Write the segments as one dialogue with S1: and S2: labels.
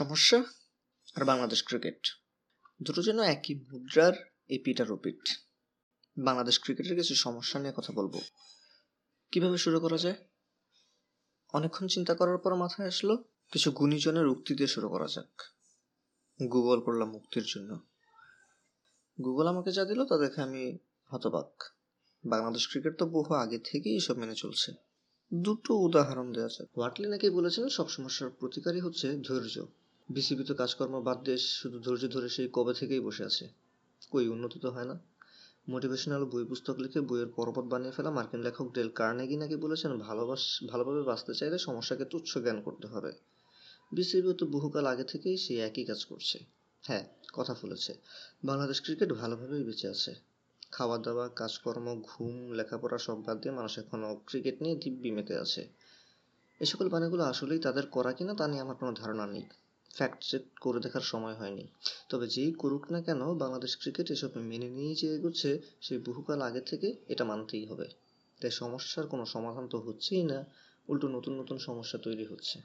S1: সমস্যা আর বাংলাদেশ ক্রিকেট দুটো যেন একই মুদ্রার এপিট আর ওপিট বাংলাদেশ ক্রিকেটের কিছু সমস্যা নিয়ে কথা বলব। কীভাবে শুরু করা যায়? অনেকক্ষণ চিন্তা করার পর মাথায় আসলো, কিছু গুণীজনের উক্তি দিয়ে শুরু করা যাক। গুগল করলাম মুক্তির জন্য। গুগল আমাকে যা দিল তা দেখে আমি হতবাক। বাংলাদেশ ক্রিকেট তো বহু আগে থেকেই এসব মেনে চলছে। দুটো উদাহরণ দেওয়া যাক। ওয়াটলি নাকি বলেছেন, সব সমস্যার প্রতিকারই হচ্ছে ধৈর্য। বিসিবি তো কাজকর্ম বাদ দিয়ে শুধু ধৈর্য ধরে সেই কবে থেকেই বসে আছে। কই, উন্নতি তো হয় না। মোটিভেশনাল বই পুস্তক লিখে বইয়ের পর্বত বানিয়ে ফেলা মার্কিন লেখক ডেল কার্নেগি নাকি বলেছেন, ভালোবাস, ভালোভাবে বাঁচতে চাইলে সমস্যাকে তুচ্ছ জ্ঞান করতে হবে। বিসিবিও তো বহুকাল আগে থেকেই সেই একই কাজ করছে। হ্যাঁ কথা ফলেছে। বাংলাদেশ ক্রিকেট ভালোভাবেই বেঁচে আছে। খাওয়া দাওয়া কাজকর্ম, ঘুম, লেখাপড়া সব বাদ দিয়ে মানুষ এখনও ক্রিকেট নিয়ে দিব্যি মেতে আছে। এ সকল বাণীগুলো আসলেই তাদের করা কিনা তা নিয়ে আমার কোনো ধারণা নেই। ফ্যাক্ট চেক করে দেখার সময় হয়নি। তবে যেই করুক না কেন, বাংলাদেশ ক্রিকেট এসব মেনে নিয়েই যে এগোচ্ছে, সেই বহুকাল আগে থেকে এটা মানতেই হবে। তাই সমস্যার কোনো সমাধান তো হচ্ছেই না, উল্টো নতুন নতুন সমস্যা তৈরি হচ্ছে।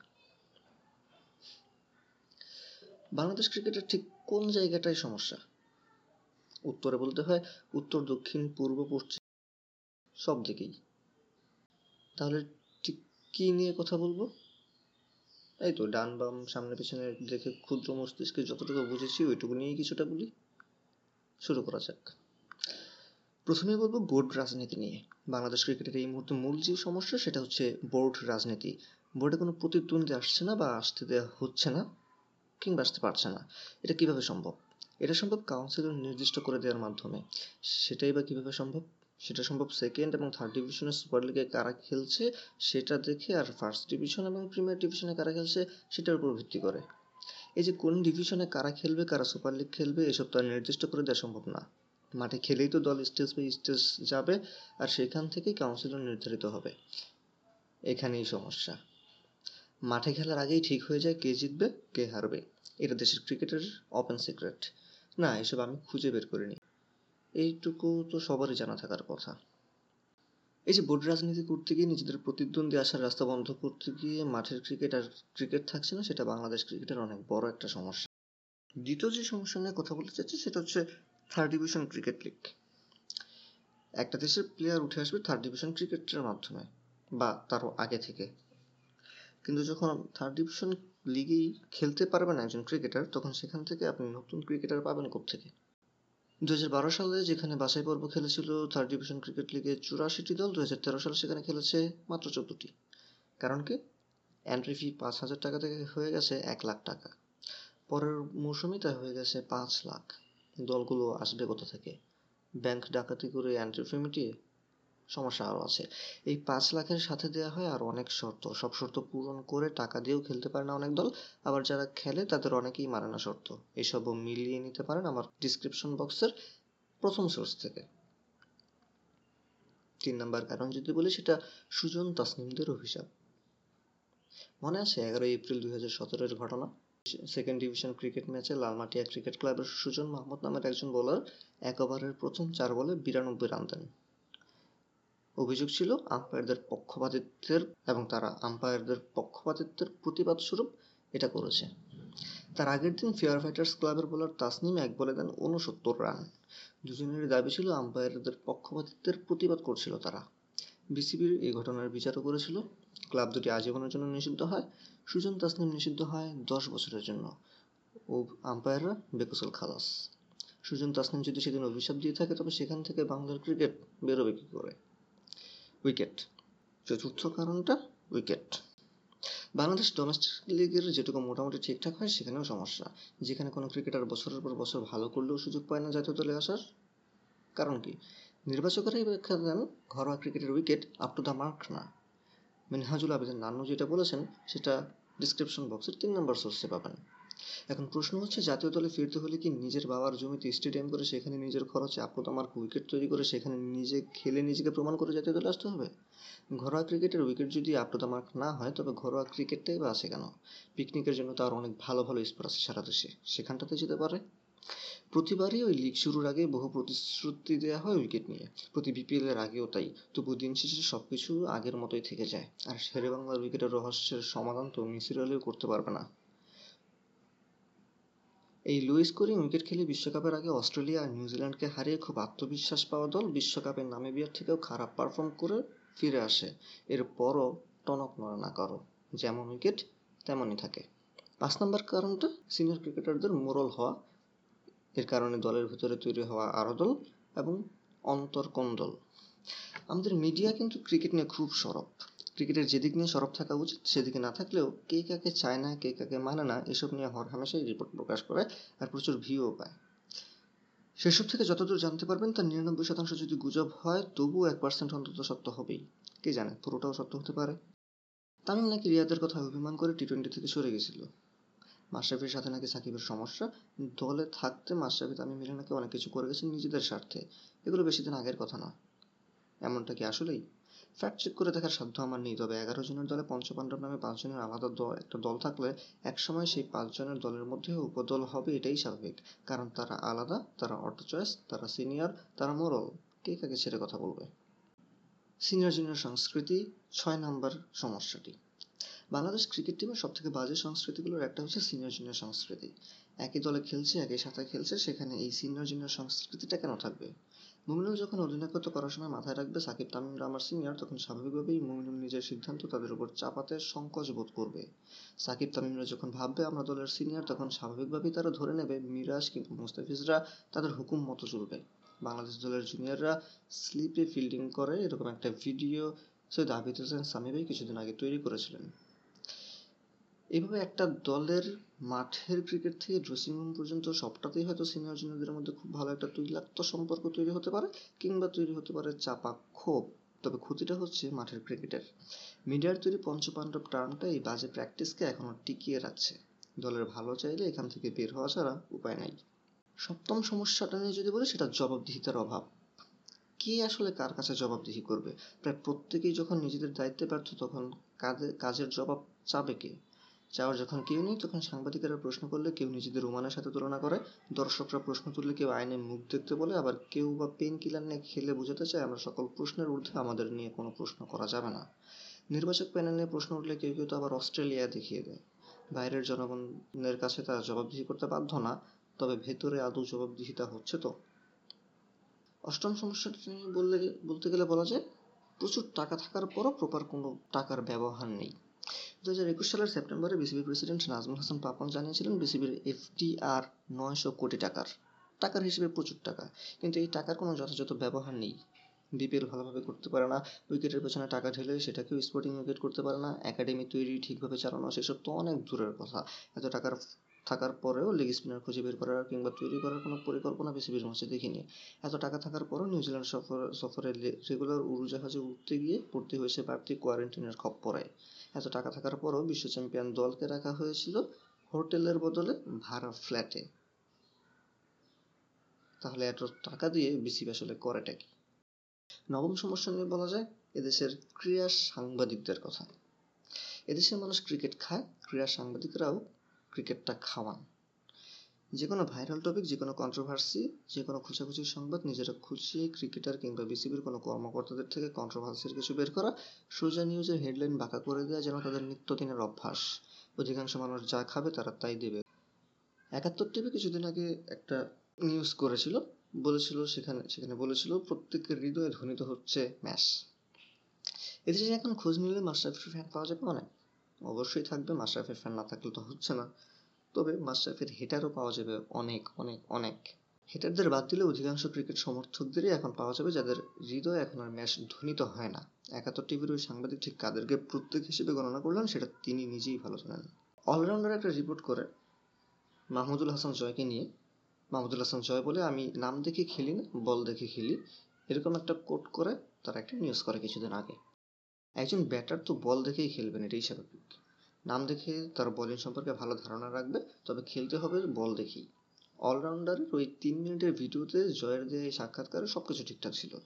S1: বাংলাদেশ ক্রিকেটের ঠিক কোন জায়গাটাই সমস্যা? উত্তরে বলতে হয় উত্তর, দক্ষিণ, পূর্ব, পশ্চিম, সব দিকেই। তাহলে ঠিক কী নিয়ে কথা বলব? এই তো ডান বাম সামনে পেছনে দেখে ক্ষুদ্র মস্তিষ্কে যতটুকু বুঝেছি, ওইটুকু নিয়েই কিছুটা বলি। শুরু করা যাক। প্রথমে বলব বোর্ড রাজনীতি নিয়ে। বাংলাদেশ ক্রিকেটের এই মুহূর্তে মূল যে সমস্যা, সেটা হচ্ছে বোর্ড রাজনীতি। বোর্ডে কোনো প্রতিদ্বন্দ্বী আসছে না বা আসতে দেওয়া হচ্ছে না কিংবা আসতে পারছে না। এটা কীভাবে সম্ভব? এটা সম্ভব কাউন্সিলর নির্দিষ্ট করে দেওয়ার মাধ্যমে। সেটাই বা কীভাবে সম্ভব? সেটা সম্ভব সেকেন্ড এবং থার্ড ডিভিশনের সুপার লিগে কারা খেলছে সেটা দেখে আর ফার্স্ট ডিভিশন এবং প্রিমিয়ার ডিভিশনে কারা খেলছে সেটার উপর ভিত্তি করে। এই যে কোন ডিভিশনে কারা খেলবে, কারা সুপার লিগ খেলবে, এসব তো নির্দিষ্ট করে দেওয়া সম্ভব না। মাঠে খেলেই তো দল স্টেজ বাই স্টেজ যাবে আর সেখান থেকেই কাউন্সিলর নির্ধারিত হবে। এখানেই সমস্যা। মাঠে খেলার আগেই ঠিক হয়ে যায় কে জিতবে, কে হারবে। এটা দেশের ক্রিকেটের ওপেন সিক্রেট না, এসব আমি খুঁজে বের করিনি। এইটুকু তো সবারই জানা থাকার কথা। এই যে বোর্ড রাজনীতি করতে গিয়ে নিজেদের প্রতিদ্বন্দ্বী আসার রাস্তা বন্ধ করতে গিয়ে মাঠের ক্রিকেট আর ক্রিকেট থাকছে না, সেটা বাংলাদেশ ক্রিকেটের অনেক বড় একটা সমস্যা। দ্বিতীয় যে সমস্যা নিয়ে কথা বলতে চাচ্ছি, সেটা হচ্ছে থার্ড ডিভিশন ক্রিকেট লিগ একটা দেশের প্লেয়ার উঠে আসবে থার্ড ডিভিশন ক্রিকেটের মাধ্যমে, বা তারও আগে থেকে। কিন্তু যখন থার্ড ডিভিশন লিগেই খেলতে পারবে না একজন ক্রিকেটার তখন সেখান থেকে আপনি নতুন ক্রিকেটার পাবেন থেকে দু হাজার বারো সালে যেখানে বাছাই পর্ব খেলেছিল থার্ড ডিভিশন ক্রিকেট লিগে চুরাশিটি দল দু হাজার তেরো সালে সেখানে খেলেছে মাত্র চোদ্দটি। কারণ কি? এন্ট্রি ফি পাঁচ হাজার টাকা থেকে হয়ে গেছে এক লাখ টাকা। পরের মৌসুমে তা হয়ে গেছে পাঁচ লাখ। দলগুলো আসবে কোথা থেকে? ব্যাংক ডাকাতি করে এন্ট্রি ফি মিটিয়ে সমস্যা আরও আছে। এই পাঁচ লাখের সাথে দেওয়া হয় আর অনেক শর্ত। সব শর্ত পূরণ করে টাকা দিয়েও খেলতে পারে না অনেক দল। আবার যারা খেলে তাদের অনেকেই মানে না শর্ত। এসবও মিলিয়ে নিতে পারেন আমার ডিসক্রিপশন বক্সের প্রথম সোর্স থেকে। তিন নাম্বার কারণ যদি বলি সেটা সুজন তাসনিমদের অভিশাপ। মনে আছে এগারোই এপ্রিল দুই হাজার সতেরোর ঘটনা? সেকেন্ড ডিভিশন ক্রিকেট ম্যাচে লালমাটিয়া ক্রিকেট ক্লাবের সুজন মাহমুদ নামের একজন বোলার এক ওভারের প্রথম চার বলে বিরানব্বই রান দেন। অভিযোগ ছিল আম্পায়ারদের পক্ষপাতিত্বের এবং তারা আম্পায়ারদের পক্ষপাতিত্বের প্রতিবাদ স্বরূপ এটা করেছে। তার আগের দিন ফেয়ার ফাইটার্স ক্লাবের বোলার তাসনিম এক বলে দেন উনসত্তর রান দুজনের দাবি ছিল আম্পায়ারদের পক্ষপাতিত্বের প্রতিবাদ করছিল তারা। বিসিবির এই ঘটনার বিচারও করেছিল। ক্লাব দুটি আজীবনের জন্য নিষিদ্ধ হয়। সুজন তাসনিম নিষিদ্ধ হয় দশ বছরের জন্য। ও আম্পায়াররা বেকসল খালাস। সুজন তাসনিম যদি সেদিন অভিশাপ দিয়ে থাকে, তবে সেখান থেকে বাংলার ক্রিকেট বেরোবে কী করে? উইকেট চতুর্থ কারণটা উইকেট বাংলাদেশ ডোমেস্টিক লিগের যেটুকু মোটামুটি ঠিকঠাক হয়, সেখানেও সমস্যা। যেখানে কোনো ক্রিকেটার বছরের পর বছর ভালো করলেও সুযোগ পায় না জাতীয় দলে আসার। কারণ কি? নির্বাচকেরাই ব্যাখ্যা দেন, ঘরোয়া ক্রিকেটের wicket up to the mark না। মিনহাজুল আবেদিন নান্নু যেটা বলেছেন, সেটা ডিসক্রিপশন বক্সের তিন নম্বর সোর্সে পাবেন। এখন প্রশ্ন হচ্ছে, জাতীয় দলে ফিরতে হলে কি নিজের বাবার জমিতে স্টেডিয়াম করে সেখানে নিজের খরচে আমার উইকেট তৈরি করে সেখানে নিজে খেলে নিজেকে প্রমাণ করে জাতীয় দলে আসতে হবে? ঘরোয়া ক্রিকেটের উইকেট যদি মার্ক না হয়, তবে ঘরোয়া ক্রিকেটটাই বা আসে কেন? পিকনিকের জন্য তার অনেক ভালো ভালো স্পট আছে সারা দেশে। সেখানটাতে যেতে পারে। প্রতিবারই ওই লিগ শুরুর আগে বহু প্রতিশ্রুতি দেওয়া হয় উইকেট নিয়ে। প্রতি বিপিএল এর আগেও তাই। তবু দিন শেষে সব কিছু আগের মতোই থেকে যায়। আর শেরে বাংলার উইকেটের রহস্যের সমাধান তো মিসির আলিও করতে পারবে না। এই লুইস কোরিং উইকেট খেলে বিশ্বকাপের আগে অস্ট্রেলিয়া আর নিউজিল্যান্ডকে হারিয়ে খুব আত্মবিশ্বাস পাওয়া দল বিশ্বকাপে নামিবিয়ার থেকেও খারাপ পারফর্ম করে ফিরে আসে। এরপরও টনক নড়ে না করো যেমন উইকেট, তেমনই থাকে। পাঁচ নম্বর কারণটা সিনিয়র ক্রিকেটারদের মোরল হওয়া, এর কারণে দলের ভিতরে তৈরি হওয়া আরও দল এবং অন্তর অন্তর্কন্দল আমাদের মিডিয়া কিন্তু ক্রিকেট নিয়ে খুব সরব। ক্রিকেটের যেদিক নিয়ে সরব থাকা উচিত, সেদিকে না থাকলেও কে কাকে চায় না, কে কাকে মানে না, এসব নিয়ে হর হামেশাই রিপোর্ট প্রকাশ করে আর প্রচুর ভিউও পায়। সেসব থেকে যতদূর জানতে পারবেন, তার নিরানব্বই শতাংশ যদি গুজব হয়, তবুও এক পার্সেন্ট অন্তত সত্য হবেই। কে জানে, পুরোটাও সত্য হতে পারে। তামিম নাকি রিয়াদের কথা অভিমান করে টি টোয়েন্টি থেকে সরে গেছিল। মাশরাফির সাথে নাকি সাকিবের সমস্যা? দলে থাকতে মাশরাফি, তামিম মিলে নাকি অনেক কিছু করে গেছেন নিজেদের স্বার্থে। এগুলো বেশি দিন আগের কথা না এমনটা কি আসলেই? ফ্যাক্ট চেক করে দেখার সাধ্য আমার নেই, তবে এগারো জনের দলে পঞ্চপাণ্ডব নামে পাঁচজনের আলাদা দল, একটা দল থাকলে একসময় সেই পাঁচজনের দলের মধ্যে উপদল হবে, এটাই স্বাভাবিক। কারণ তারা আলাদা, তারা অটো চয়েস, তারা সিনিয়র, তারা মোরল। কে কাকে ছেড়ে কথা বলবে? সিনিয়র জুনিয়র সংস্কৃতি, ছয় নাম্বার সমস্যাটি। বাংলাদেশ ক্রিকেট টিমের সব থেকে বাজে সংস্কৃতিগুলোর একটা হচ্ছে সিনিয়র জুনিয়র সংস্কৃতি। একই দলে খেলছে, একই সাথে খেলছে, সেখানে এই সিনিয়র জুনিয়র সংস্কৃতিটা কেন থাকবে? মুমিনুল যখন অধিনায়কত্ব করার সময় মাথায় রাখবে, সাকিব তামিমরা আমার সিনিয়র তখন স্বাভাবিকভাবেই মুমিনুল নিজের সিদ্ধান্ত তাদের উপর চাপাতে সংকোচ বোধ করবে। সাকিব তামিমরা যখন ভাববে, আমরা দলের সিনিয়র তখন স্বাভাবিকভাবেই তারা ধরে নেবে মিরাজ কিংবা মুস্তাফিজরা তাদের হুকুম মতো চলবে। বাংলাদেশ দলের জুনিয়ররা স্লিপে ফিল্ডিং করে, এরকম একটা ভিডিও সৈয়দ আবিদ হোসেন সামি ভাই কিছুদিন আগে তৈরি করেছিলেন। এইভাবে একটা দলের মাঠের ক্রিকেট থেকে ড্রেসিং রুম পর্যন্ত সবটাতেই হয়তো সিনিয়র জুনিয়রদের মধ্যে খুব ভালো একটা তৈলাক্ত সম্পর্ক তৈরি হতে পারে কিংবা তৈরি হতে পারে চাপা ক্ষোভ। তবে ক্ষতিটা হচ্ছে মাঠের ক্রিকেটের মিডিয়ার তৈরি পঞ্চপাণ্ডব টার্মটা এই বাজে প্র্যাকটিসকে এখনও টিকিয়ে রাখছে। দলের ভালো চাইলে এখান থেকে বের হওয়া ছাড়া উপায় নাই। সপ্তম সমস্যাটা নিয়ে যদি বলি, সেটা জবাবদিহিতার অভাব। কে আসলে কার কাছে জবাবদিহি করবে? প্রায় প্রত্যেকেই যখন নিজেদের দায়িত্বে ব্যর্থ, তখন কাজে কাজের জবাব চাবে কে? চাওয়ার যখন কেউ নেই, তখন সাংবাদিকেরা প্রশ্ন করলে কেউ নিজেদের রোমানের সাথে তুলনা করে। দর্শকরা প্রশ্ন তুললে কেউ আইনে মুখ দেখতে বলে। আবার কেউ বা পেন কিলার নিয়ে খেলে বোঝাতে চায়। আমরা সকল প্রশ্নের ঊর্ধ্বে আমাদের নিয়ে কোনো প্রশ্ন করা যাবে না। নির্বাচক প্যানেল নিয়ে প্রশ্ন উঠলে কেউ কেউ তো আবার অস্ট্রেলিয়া দেখিয়ে দেয়। বাইরের জনগণের কাছে তারা জবাবদিহি করতে বাধ্য না, তবে ভেতরে আদৌ জবাবদিহিতা হচ্ছে তো? অষ্টম সমস্যাটা নিয়ে বললে বলতে গেলে বলা যায়, প্রচুর টাকা থাকার পরও প্রপার কোনো টাকার ব্যবহার নেই। দু হাজার একুশ সালের সেপ্টেম্বরে বিসিবির প্রেসিডেন্ট নাজমুল হাসান পাপন জানিয়েছিলেন বিসিবির এফটিআর নয়শো কোটি টাকার টাকার হিসেবে প্রচুর টাকা। কিন্তু এই টাকার কোনো যথাযথ ব্যবহার নেই। বিপিএল ভালোভাবে করতে পারে না, উইকেটের পেছনে টাকা ঢেলে সেটাকেও স্পোর্টিং উইকেট করতে পারে না একাডেমি তৈরি ঠিকভাবে চালানো, সেসব তো অনেক দূরের কথা। এত টাকার থাকার পরেও লেগ স্পিনার খুঁজে বের করার কিংবা তৈরি করার কোনো পরিকল্পনা বিসিবির মাঝে দেখিনি। এত টাকা থাকার পরও নিউজিল্যান্ড সফর, সফরে রেগুলার উড়োজাহাজে উঠতে গিয়ে পড়তে হয়েছে বাড়তি কোয়ারেন্টিনের খপ্পরে। এত টাকা থাকার পরও বিশ্ব চ্যাম্পিয়ন দলকে রাখা হয়েছিল হোটেলের বদলে ভাড়া ফ্ল্যাটে। তাহলে এত টাকা দিয়ে বিসিবি আসলে করেটা কি? নবম সমস্যা নিয়ে বলা যায়, এদেশের ক্রীড়া সাংবাদিকদের কথা। এদেশের মানুষ ক্রিকেট খায়, ক্রীড়া সাংবাদিকরাও ক্রিকেটটা খাওয়ান। যে কোনো ভাইরাল টপিক যে কোনো কন্ট্রোভার্সি যে কোনো খুচাখুচির সংবাদ নিজেরা খুঁচিয়ে ক্রিকেটার কিংবা বিসিবির কোনো কর্মকর্তাদের থেকে কন্ট্রোভার্সির কিছু বের করা, সোজা নিউজের হেডলাইন বাঁকা করে দেওয়া যেন তাদের নিত্যদিনের অভ্যাস। অধিকাংশ মানুষ যা খাবে তারা তাই দেবে। একাত্তর টিভি কিছুদিন আগে একটা নিউজ করেছিল, বলেছিল সেখানে সেখানে বলেছিল প্রত্যেকের হৃদয়ে ধ্বনিত হচ্ছে ম্যাশ এদেশে এখন খোঁজ নিলে মাস্টারফির ফ্যান পাওয়া যাবে অনেক। অবশ্যই থাকবে, মাশরাফির ফ্যান না থাকলে তো হচ্ছে না। তবে মাশরাফির হেটারও পাওয়া যাবে অনেক অনেক অনেক। হেটারদের বাদ দিলে অধিকাংশ ক্রিকেট সমর্থকদেরই এখন পাওয়া যাবে, যাদের হৃদয় এখন আর ম্যাচ ধ্বনিত হয় না। একাত্তর টিভির ওই সাংবাদিক ঠিক কাদেরকে প্রত্যেক হিসেবে গণনা করলেন, সেটা তিনি নিজেই ভালো জানেন। অলরাউন্ডার একটা রিপোর্ট করে মাহমুদুল হাসান জয়কে নিয়ে। মাহমুদুল হাসান জয় বলে, আমি নাম দেখে খেলি না, বল দেখে খেলি। এরকম একটা কোট করে, তারা একটা নিউজ করে কিছুদিন আগে। একজন ব্যাটার তো বল দেখেই খেলবেন, এটাই স্বাভাবিক। নাম দেখে তার বোলিং সম্পর্কে ভালো ধারণা রাখবে, তবে খেলতে হবে বল দেখেই। অলরাউন্ডারের ওই তিন মিনিটের ভিডিওতে জয়ের দেওয়া সাক্ষাৎকারে সব কিছু ঠিকঠাক ছিল।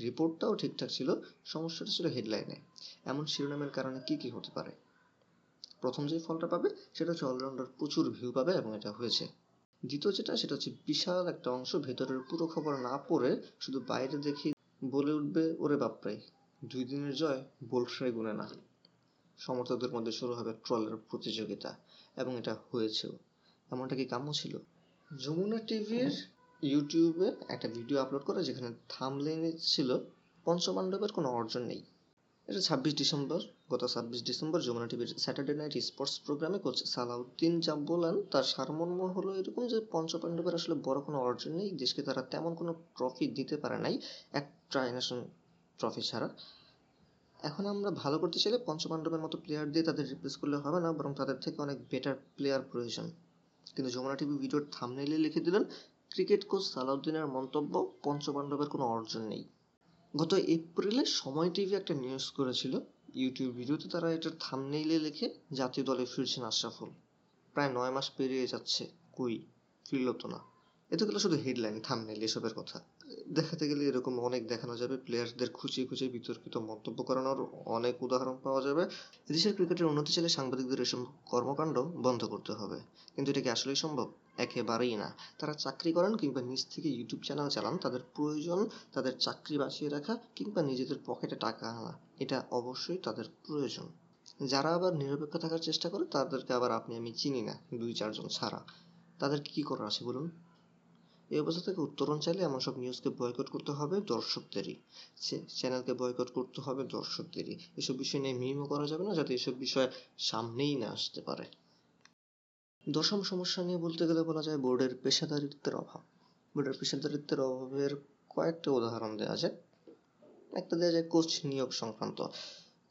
S1: রিপোর্টটাও ঠিকঠাক ছিল, সমস্যাটা ছিল হেডলাইনে এমন শিরোনামের কারণে কি কি হতে পারে? প্রথম যে ফলটা পাবে, সেটা হচ্ছে অলরাউন্ডার প্রচুর ভিউ পাবে এবং এটা হয়েছে। দ্বিতীয় যেটা, সেটা হচ্ছে বিশাল একটা অংশ ভেতরের পুরো খবর না পড়ে শুধু বাইরে দেখে বলে উঠবে, ওরে বাপরে! দুই দিনের জয় বোল্টসে গুনে না। সমর্থকদের মধ্যে শুরু হবে ট্রলের প্রতিযোগিতা, এবং এটা হয়েছেও। এমনটা কি কাম্য ছিল? যমুনা টিভির ইউটিউবে একটা ভিডিও আপলোড করে যেখানে থামলেনে ছিল পঞ্চপাণ্ডবের কোনো অর্জন নেই। এটা ছাব্বিশ ডিসেম্বর, গত ছাব্বিশ ডিসেম্বর যমুনা টিভির স্যাটারডে নাইট স্পোর্টস প্রোগ্রামে কোচ সালাউদ্দিন যা বলেন তার সারমর্ম হলো এরকম যে পঞ্চপাণ্ডবের আসলে বড় কোনো অর্জন নেই, দেশকে তারা তেমন কোনো ট্রফি দিতে পারে নাই এক ট্রাইনেশন ট্রফি ছাড়া। এখন আমরা ভালো করতে চাইলে পঞ্চপাণ্ডবের মতো প্লেয়ার দিয়ে তাদের রিপ্লেস করলে হবে না, বরং তাদের থেকে অনেক বেটার প্লেয়ার প্রয়োজন। কিন্তু যমুনা টিভি ভিডিওর থামনেইলে লিখে দিলেন, ক্রিকেট কোচ সালাউদ্দিনের মন্তব্য, পঞ্চপাণ্ডবের কোনো অর্জন নেই। গত এপ্রিলে সময় টিভি একটা নিউজ করেছিল ইউটিউব ভিডিওতে তারা এটার থামনেইলে লিখে, জাতীয় দলে ফিরছেন আশরাফুল প্রায় নয় মাস পেরিয়ে যাচ্ছে, কই ফিরল তো না? এতে গেলে শুধু হেডলাইন থামনেইল এসবের কথা। দেখাতে গেলে এরকম অনেক দেখানো যাবে। প্লেয়ারদের খুঁচিয়ে খুঁচিয়ে বিতর্কিত মন্তব্য করানোর অনেক উদাহরণ পাওয়া যাবে। দেশের ক্রিকেটের উন্নতি চাইলে সাংবাদিকদের এসব কর্মকাণ্ড বন্ধ করতে হবে। কিন্তু এটা কি আসলেই সম্ভব? একেবারেই না। তারা চাকরি করেন কিংবা নিজ থেকে ইউটিউব চ্যানেল চালান, তাদের প্রয়োজন তাদের চাকরি বাঁচিয়ে রাখা কিংবা নিজেদের পকেটে টাকা আনা। এটা অবশ্যই তাদের প্রয়োজন। যারা আবার নিরপেক্ষ থাকার চেষ্টা করে, তাদেরকে আবার আপনি, আমি চিনি না, দুই, চারজন ছাড়া। তাদের কি করার আছে বলুন? এই অবস্থা থেকে উত্তরণ চাইলে এমন সব নিউজকে বয়কট করতে হবে দর্শকদেরই। চ্যানেলকে বয়কট করতে হবে দর্শকদেরই। এসব বিষয় নিয়ে মিমও করা যাবে না যাতে এসব বিষয় সামনেই না আসতে পারে। দশম সমস্যা নিয়ে বলতে গেলে বলা যায় বোর্ডের পেশাদারিত্বের অভাব। বোর্ডের পেশাদারিত্বের অভাবের কয়েকটা উদাহরণ দেওয়া যায় একটা দেওয়া যায় কোচ নিয়োগ সংক্রান্ত।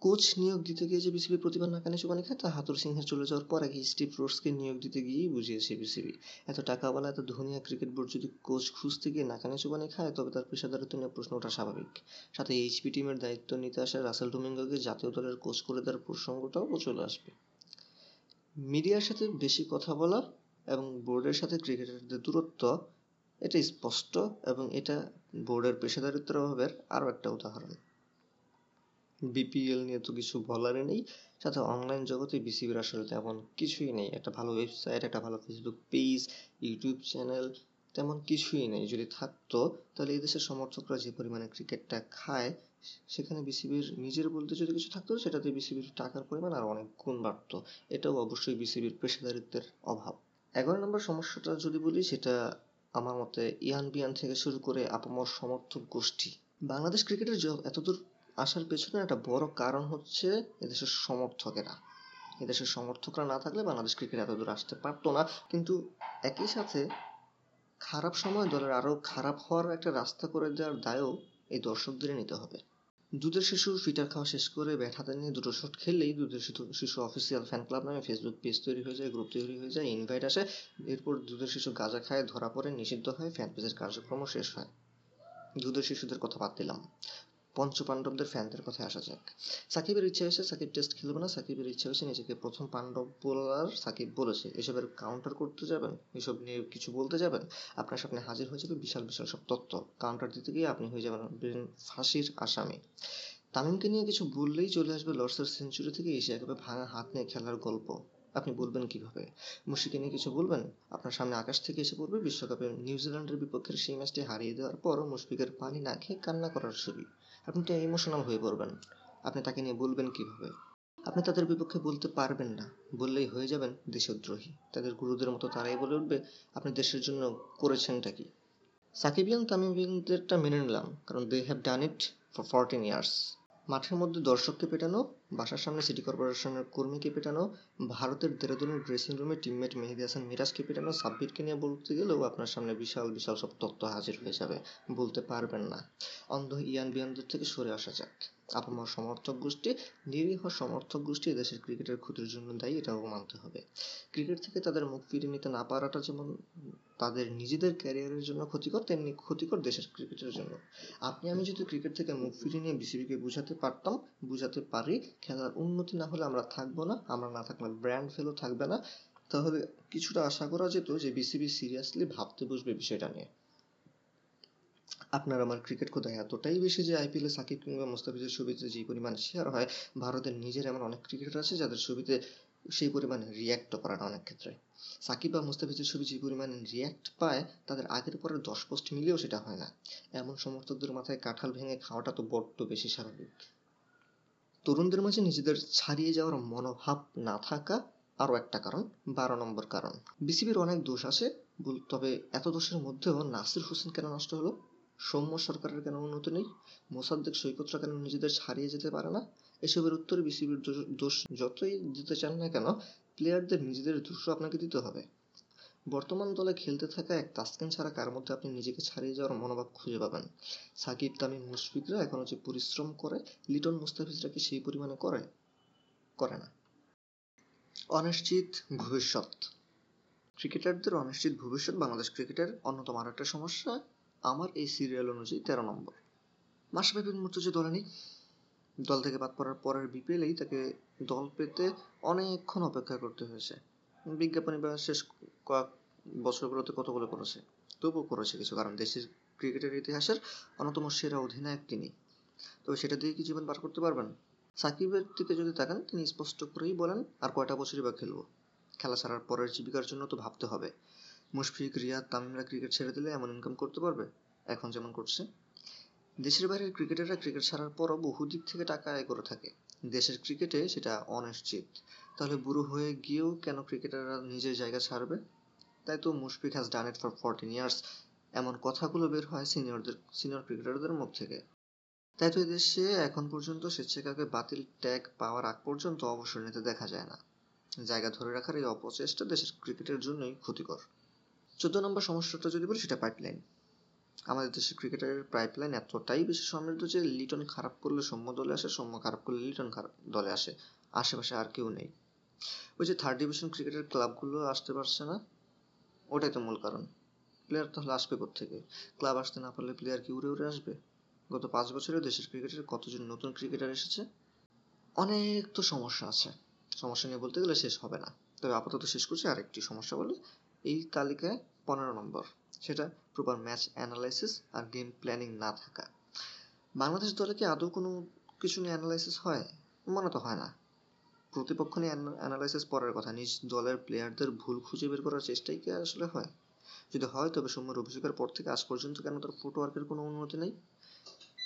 S1: কোচ নিয়োগ দিতে গিয়ে যে বিসিবি প্রতিভা নাকানি চুবানি খায়, তা হাতুর সিংহের চলে যাওয়ার পর আগে স্টিভ রোডসকে নিয়োগ দিতে গিয়েই বুঝিয়েছে বিসিবি। এত টাকাওয়ালা, এত ধনিয়া ক্রিকেট বোর্ড যদি কোচ খুঁজতে গিয়ে নাকানি চুবানি খায়, তবে তার পেশাদারিত্ব নিয়ে প্রশ্ন ওঠা স্বাভাবিক। সাথে এইচপি টিমের দায়িত্ব নিতে আসা রাসেল ডোমিঙ্গোকে জাতীয় দলের কোচ করে দেওয়ার প্রসঙ্গটাও চলে আসবে। মিডিয়ার সাথে বেশি কথা বলা এবং বোর্ডের সাথে ক্রিকেটারদের দূরত্ব, এটা স্পষ্ট এবং এটা বোর্ডের পেশাদারিত্বের অভাবের আরও একটা উদাহরণ। বিপিএল নিয়ে তো কিছু বলারই নেই। সাথে অনলাইন জগতে বিসিবির আসলে তেমন কিছুই নেই। একটা ভালো ওয়েবসাইট একটা ভালো ফেসবুক পেজ ইউটিউব চ্যানেল তেমন কিছুই নেই। যদি থাকতো, তাহলে এই দেশের সমর্থকরা যে পরিমাণে ক্রিকেটটা খায়, সেখানে বিসিবির নিজের বলতে যদি কিছু থাকতো, সেটাতে বিসিবির টাকার পরিমাণ আর অনেক গুণ বাড়তো। এটাও অবশ্যই বিসিবির পেশাদারিত্বের অভাব। এগারো নম্বর সমস্যাটা যদি বলি, সেটা আমার মতে ইয়ান বিয়ান থেকে শুরু করে আপামর সমর্থক গোষ্ঠী। বাংলাদেশ ক্রিকেটের এতদূর আসার পেছনে একটা বড় কারণ হচ্ছে এদেশের সমর্থকেরা। এদেশের সমর্থকরা না থাকলে বাংলাদেশ ক্রিকেট এত দূর আসতে পারতো না। কিন্তু একই সাথে খারাপ সময় দলের আরও খারাপ হওয়ার একটা রাস্তা করে দেওয়ার দায়ও এই দর্শকদেরই নিতে হবে। দুধের শিশু ফিটার খাওয়া শেষ করে ব্যাট নিয়ে দুটো শট খেললেই দুধের শিশু শিশু অফিসিয়াল ফ্যান ক্লাব নামে ফেসবুক পেজ তৈরি হয়ে যায় গ্রুপ তৈরি হয়ে যায় ইনভাইট আসে। এরপর দুধের শিশু গাঁজা খায়, ধরা পড়ে, নিষিদ্ধ হয় ফ্যান পেজের কার্যক্রমও শেষ হয়। দুধের শিশুদের কথা বাদ দিলাম। পঞ্চপাণ্ডবদের ফ্যানদের কথায় আসা যাক। সাকিবের ইচ্ছে হয়েছে সাকিব টেস্ট খেলবে না, সাকিবের ইচ্ছা হয়েছে নিজেকে প্রথম পাণ্ডব বলার সাকিব বলেছে। এসবের কাউন্টার করতে যাবেন, এসব নিয়ে কিছু বলতে যাবেন, আপনার সামনে হাজির হয়ে যাবে বিশাল বিশাল সব তথ্য। কাউন্টার দিতে গিয়ে আপনি হয়ে যাবেন ফাঁসির আসামি। তামিমকে নিয়ে কিছু বললেই চলে আসবে লর্ডসের সেঞ্চুরি থেকে এসে একেবারে ভাঙা হাত নিয়ে খেলার গল্প। আপনি বলবেন কীভাবে? মুশিকে নিয়ে কিছু বলবেন? আপনার সামনে আকাশ থেকে এসে পড়বে বিশ্বকাপে নিউজিল্যান্ডের বিপক্ষের সেই ম্যাচটি হারিয়ে দেওয়ার পর মুশফিকের পানি না খেয়ে কান্না করার ছবি আপনি তো ইমোশনাল হয়ে পড়বেন। আপনি তাকে নিয়ে বলবেন কীভাবে? আপনি তাদের বিপক্ষে বলতে পারবেন না। বললেই হয়ে যাবেন দেশদ্রোহী। তাদের গুরুদের মতো তারাই বলে উঠবে, আপনি দেশের জন্য করেছেনটা কি? সাকিবিয়ান তামিমিয়ানদেরটা মেনে নিলাম, কারণ they have done it for fourteen years মাঠের মধ্যে দর্শককে পেটানো, বাসার সামনে সিটি কর্পোরেশনের কর্মীকে পেটানো, ভারতের দেরাদুনের dressing room teammate Mehedi Hasan মিরাজকে পেটানো, সাব্বিরকে নিয়ে বলতে গেলেও আপনার সামনে বিশাল বিশাল সব তত্ত্ব হাজির হয়ে যাবে, বলতে পারবেন না। অন্ধ ইয়ান বিয়ানদের থেকে সরে আসা যাক। আপামর সমর্থক গোষ্ঠী, নিরীহ সমর্থক গোষ্ঠী দেশের ক্রিকেটের ক্ষতির জন্য দায়ী, এটাও মানতে হবে। ক্রিকেট থেকে তাদের মুখ ফিরিয়ে নিতে না পারাটা যেমন তাদের নিজেদের ক্যারিয়ারের জন্য ক্ষতিকর, তেমনি ক্ষতিকর দেশের ক্রিকেটের জন্য। আপনি, আমি যদি ক্রিকেট থেকে মুখ ফিরিয়ে নিয়ে বিসিবিকে বুঝাতে পারতাম, বুঝাতে পারি, খেলার উন্নতি না হলে আমরা থাকব না, আমরা না থাকলে ব্র্যান্ড ফেলও থাকবে না। তাহলে কিছুটা আশা করা যেত যে বিসিবি সিরিয়াসলি ভাবতে বসবে বিষয়টা নিয়ে। আপনার আমার ক্রিকেট খোদায় এতটাই বেশি যে আইপিএলে সাকিব কিংবা মুস্তাফিজের ছবিতে যে পরিমাণ শেয়ার হয়, ভারতের নিজের এমন অনেক ক্রিকেটার আছে যাদের ছবিতে সেই পরিমাণে রিয়্যাক্টও করে না অনেক ক্ষেত্রে। সাকিব বা মুস্তাফিজের ছবি যে পরিমাণে রিয়্যাক্ট পায়, তাদের আগের পরের দশ পোস্ট মিলিয়েও সেটা হয় না। এমন সমর্থকদের মাথায় কাঁঠাল ভেঙে খাওয়াটা তো বড্ড বেশি স্বাভাবিক। তরুণদের মাঝে নিজেদের ছাড়িয়ে যাওয়ার মনোভাব না থাকা আরও একটা কারণ, বারো নম্বর কারণ। বিসিবির অনেক দোষ আছে তবে এত দোষের মধ্যেও নাসির হোসেন কেন নষ্ট হলো? সৌম্য সরকারের কেন উন্নতি নেই? মোসাদ্দেক সৈকতরা কেন নিজেদের ছাড়িয়ে যেতে পারে না? এসবের উত্তরে বিসিবির দোষ যতই দিতে চান না কেন প্লেয়ারদের নিজেদের দোষও আপনাকে দিতে হবে। বর্তমান দলে খেলতে থাকা এক তাসকিন ছাড়া কার মধ্যে আপনি নিজেকে ছাড়িয়ে যাওয়ার মনোভাব খুঁজে পাবেন? সাকিব, তামিম, মুশফিকরা এখনও যে পরিশ্রম করে, লিটন মুস্তাফিজরা কি সেই পরিমাণে করে? করে না। অনিশ্চিত ভবিষ্যৎ। ক্রিকেটারদের অনিশ্চিত ভবিষ্যৎ বাংলাদেশ ক্রিকেটের অন্যতম আর একটা সমস্যা আমার এই সিরিয়াল অনুযায়ী তেরো নম্বর। বিন মুর্তজা দলে নেই দল থেকে বাদ পড়ার পরের বিপিএলেই তাকে দল পেতে অনেকক্ষণ অপেক্ষা করতে হয়েছে। বিজ্ঞাপনী বা শেষ কয়েক বছরগুলোতে কতগুলো করেছে? তবুও করেছে কিছু, কারণ দেশের ক্রিকেটের ইতিহাসের অন্যতম সেরা অধিনায়ক তিনি। তবে সেটা দিয়ে কি জীবন পার করতে পারবেন? সাকিবের দিকে যদি তাকান, তিনি স্পষ্ট করেই বলেন, আর কয়টা বছরই বা খেলব। খেলা ছাড়ার পরের জীবিকার জন্য তো ভাবতে হবে। মুশফিক, রিয়াদ, তামিমরা ক্রিকেট ছেড়ে দিলে এমন ইনকাম করতে পারবে? এখন যেমন করছে। দেশের বাইরের ক্রিকেটাররা ক্রিকেট ছাড়ার পরও বহু দিক থেকে টাকা আয় করে থাকে। দেশের ক্রিকেটে সেটা অনিশ্চিত। তাহলে বুড়ো হয়ে গিয়েও কেন ক্রিকেটাররা নিজের জায়গা ছাড়বে? তাই তো Mushfiq has done it for fourteen years এমন কথাগুলো বের হয় সিনিয়রদের সিনিয়র ক্রিকেটারদের মুখ থেকে। তাই তো দেশে এখন পর্যন্ত স্বেচ্ছাকে বাতিল ট্যাগ পাওয়ার আগ পর্যন্ত অবসর নিতে দেখা যায় না। জায়গা ধরে রাখার এই অপচেষ্টা দেশের ক্রিকেটের জন্যই ক্ষতিকর। চোদ্দ নম্বর সমস্যাটা যদি বলি, সেটা পাইপলাইন আমাদের দেশের ক্রিকেটের পাইপলাইন এতটাই বেশি সমৃদ্ধ যে লিটন খারাপ করলে সৌম্য দলে আসে, সৌম্য খারাপ করলে লিটন খারাপ দলে আসে। আশেপাশে আর কেউ নেই। ওই যে থার্ড ডিভিশন ক্রিকেটের ক্লাবগুলো আসতে পারছে না, ওটাই তো মূল কারণ। প্লেয়ার তাহলে আসবে থেকে ক্লাব আসতে না পারলে প্লেয়ার কি উড়ে উড়ে আসবে? গত পাঁচ বছরে দেশের ক্রিকেটের কতজন নতুন ক্রিকেটার এসেছে? অনেক তো সমস্যা আছে। সমস্যা নিয়ে বলতে গেলে শেষ হবে না। তবে আপাতত শেষ করছি। আরেকটি সমস্যা বলে এই তালিকায় পনেরো নম্বর। সেটা প্রপার ম্যাচ অ্যানালাইসিস আর গেম প্ল্যানিং না থাকা। বাংলাদেশ দলে কি আদৌ কোনো কিছু নিয়ে অ্যানালাইসিস হয়? মনে তো হয় না। প্রতিপক্ষ নিয়ে অ্যানালাইসিস পরের কথা। নিজ দলের প্লেয়ারদের ভুল খুঁজে বের করার চেষ্টাই কি আসলে হয়? যদি হয়, তবে সৌম্যের অভিযোগের পর থেকে আজ পর্যন্ত কেন তার ফুটওয়ার্কের কোনো উন্নতি নেই?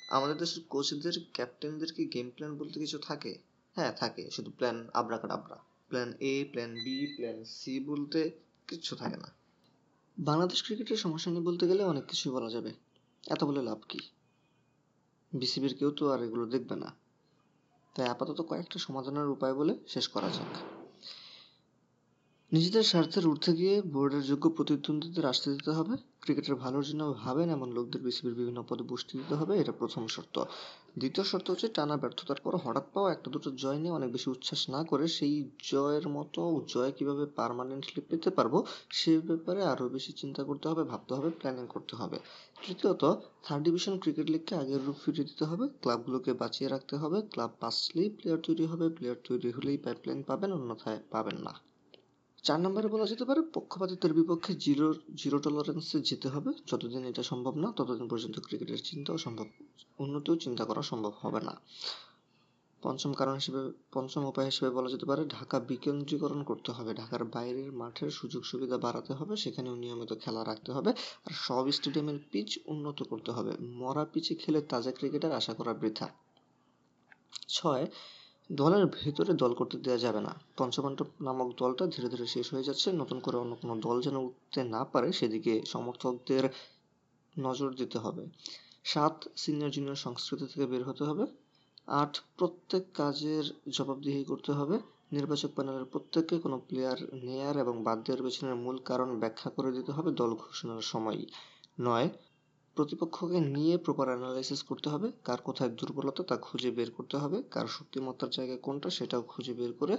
S1: আমাদের দেশের কোচদের ক্যাপ্টেনদের কি গেম প্ল্যান বলতে কিছু থাকে? হ্যাঁ থাকে। শুধু plan abracadabra. Plan A plan B plan C বলতে কিচ্ছু থাকে না। বাংলাদেশ ক্রিকেটের সমস্যা নিয়ে বলতে গেলে অনেক কিছুই বলা যাবে। এত বলে লাভ কি? বিসিবির কেউ তো আর এগুলো দেখবে না। তাই আপাতত কয়েকটা সমাধানের উপায় বলে শেষ করা যাক। নিজেদের স্বার্থের ঊর্ধ্বে গিয়ে বোর্ডের যোগ্য প্রতিদ্বন্দ্বীদের আসতে দিতে হবে। ক্রিকেটের ভালোর জন্য ভাবেন এমন লোকদের বিসিবির বিভিন্ন পদে বসতে দিতে হবে, এটা প্রথম শর্ত। দ্বিতীয় শর্ত হচ্ছে টানা ব্যর্থতার পর হঠাৎ পাওয়া একটা দুটো জয় নিয়ে অনেক বেশি উচ্ছ্বাস না করে সেই জয়ের মতো জয় কীভাবে পারমানেন্টলি পেতে পারব সে ব্যাপারে আরও বেশি চিন্তা করতে হবে, ভাবতে হবে প্ল্যানিং করতে হবে। তৃতীয়ত থার্ড ডিভিশন ক্রিকেট লিগকে আগের রূপ ফিরিয়ে দিতে হবে ক্লাবগুলোকে বাঁচিয়ে রাখতে হবে ক্লাব বাঁচলেই প্লেয়ার তৈরি হবে প্লেয়ার তৈরি হলেই পাইপলাইন পাবেন, অন্যথায় পাবেন না। চার নম্বরে বলা যেতে পারে, পক্ষপাতিত্বের বিপক্ষে জিরো জিরো টলারেন্সে যেতে হবে। যতদিন এটা সম্ভব না, ততদিন পর্যন্ত ক্রিকেটের চিন্তাও সম্ভব, উন্নতিও চিন্তা করা সম্ভব হবে না। পঞ্চম কারণ হিসেবে, পঞ্চম উপায় হিসেবে বলা যেতে পারে, ঢাকা বিকেন্দ্রীকরণ করতে হবে। ঢাকার বাইরের মাঠের সুযোগ সুবিধা বাড়াতে হবে, সেখানেও নিয়মিত খেলা রাখতে হবে। আর সব স্টেডিয়ামের পিচ উন্নত করতে হবে। মরা পিচে খেলে তাজা ক্রিকেটার আশা করা বৃথা। ছয় দলের ভেতরে দল করতে দেওয়া যাবে না। পঞ্চপাণ্ডব নামক দলটা ধীরে ধীরে শেষ হয়ে যাচ্ছে। নতুন করে অন্য কোনো দল যেন উঠতে না পারে, সেদিকে সমর্থকদের নজর দিতে হবে। সাত সিনিয়র জুনিয়র সংস্কৃতি থেকে বের হতে হবে। আট প্রত্যেক কাজের জবাবদিহি করতে হবে। নির্বাচক প্যানেলের প্রত্যেককে কোনো প্লেয়ার নেয়ার এবং বাদ দেওয়ার পেছনের মূল কারণ ব্যাখ্যা করে দিতে হবে দল ঘোষণার সময়। নয় প্রতিপক্ষকে নিয়ে প্রপার অ্যানালাইসিস করতে হবে, কার কোথায় দুর্বলতা তা খুঁজে বের করতে হবে, কার শক্তিমত্তার জায়গা কোনটা সেটাও খুঁজে বের করে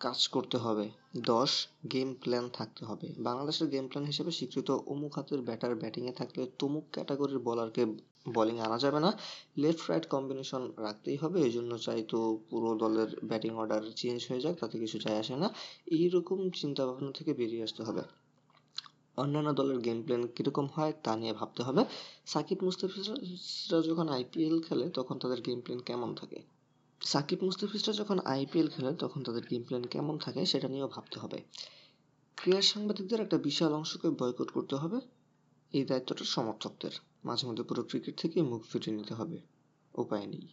S1: কাজ করতে হবে। দশ গেম প্ল্যান থাকতে হবে। বাংলাদেশের গেম প্ল্যান হিসেবে স্বীকৃত অমুক হাতের ব্যাটার ব্যাটিংয়ে থাকলে তমুক ক্যাটাগরির বলারকে বোলিং আনা যাবে না। লেফট রাইট কম্বিনেশন রাখতেই হবে এই জন্য চাই তো পুরো দলের ব্যাটিং অর্ডার চেঞ্জ হয়ে যাক, তাতে কিছু যায় আসে না। এইরকম চিন্তা ভাবনা থেকে বেরিয়ে আসতে হবে। অন্যান্য দলের গেম প্ল্যান কীরকম হয় তা নিয়ে ভাবতে হবে। সাকিব মুস্তাফিজরা যখন আইপিএল খেলে, তখন তাদের গেম প্ল্যান কেমন থাকে? সাকিব মুস্তাফিজরা যখন আইপিএল খেলে, তখন তাদের গেম প্ল্যান কেমন থাকে সেটা নিয়েও ভাবতে হবে। ক্রীড়া সাংবাদিকদের একটা বিশাল অংশকে বয়কট করতে হবে। এই দায়িত্বটা সমর্থকদের। মাঝে মধ্যে পুরো ক্রিকেট থেকে মুখ ফিরিয়ে নিতে হবে। উপায় নেই।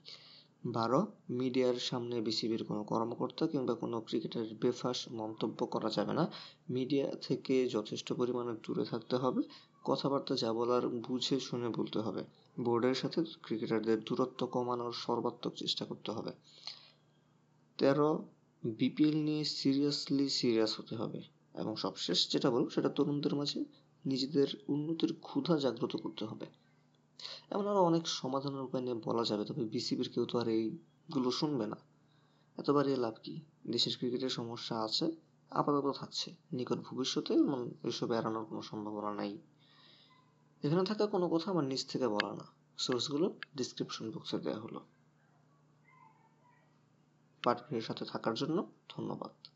S1: বারো, মিডিয়ার সামনে বিসিবির কোনো কর্মকর্তা কিংবা কোনো ক্রিকেটারের বেফাঁস মন্তব্য করা যাবে না। মিডিয়া থেকে যথেষ্ট পরিমাণে দূরে থাকতে হবে। কথাবার্তা যা বলার বুঝে শুনে বলতে হবে। বোর্ডের সাথে ক্রিকেটারদের দূরত্ব কমানোর সর্বাত্মক চেষ্টা করতে হবে। তেরো, বিপিএল নিয়ে সিরিয়াসলি সিরিয়াস হতে হবে। এবং সবশেষ যেটা বলব সেটা তরুণদের মাঝে নিজেদের উন্নতির ক্ষুধা জাগ্রত করতে হবে। এমন আরও অনেক সমাধানের উপায় নিয়ে বলা যাবে, তবে বিসিবির কেউ তো আর এইগুলো শুনবে না। এতবার এ লাভ কি? দেশের ক্রিকেটের সমস্যা আছে, আপাতত থাকছে। নিকট ভবিষ্যতে এসব এড়ানোর কোনো সম্ভাবনা নাই। এখানে থাকা কোনো কথা আমার নিজ থেকে বলা না। সোর্সগুলো ডিসক্রিপশন বক্সে দেওয়া হলো। পাঠগুলির সাথে থাকার জন্য ধন্যবাদ।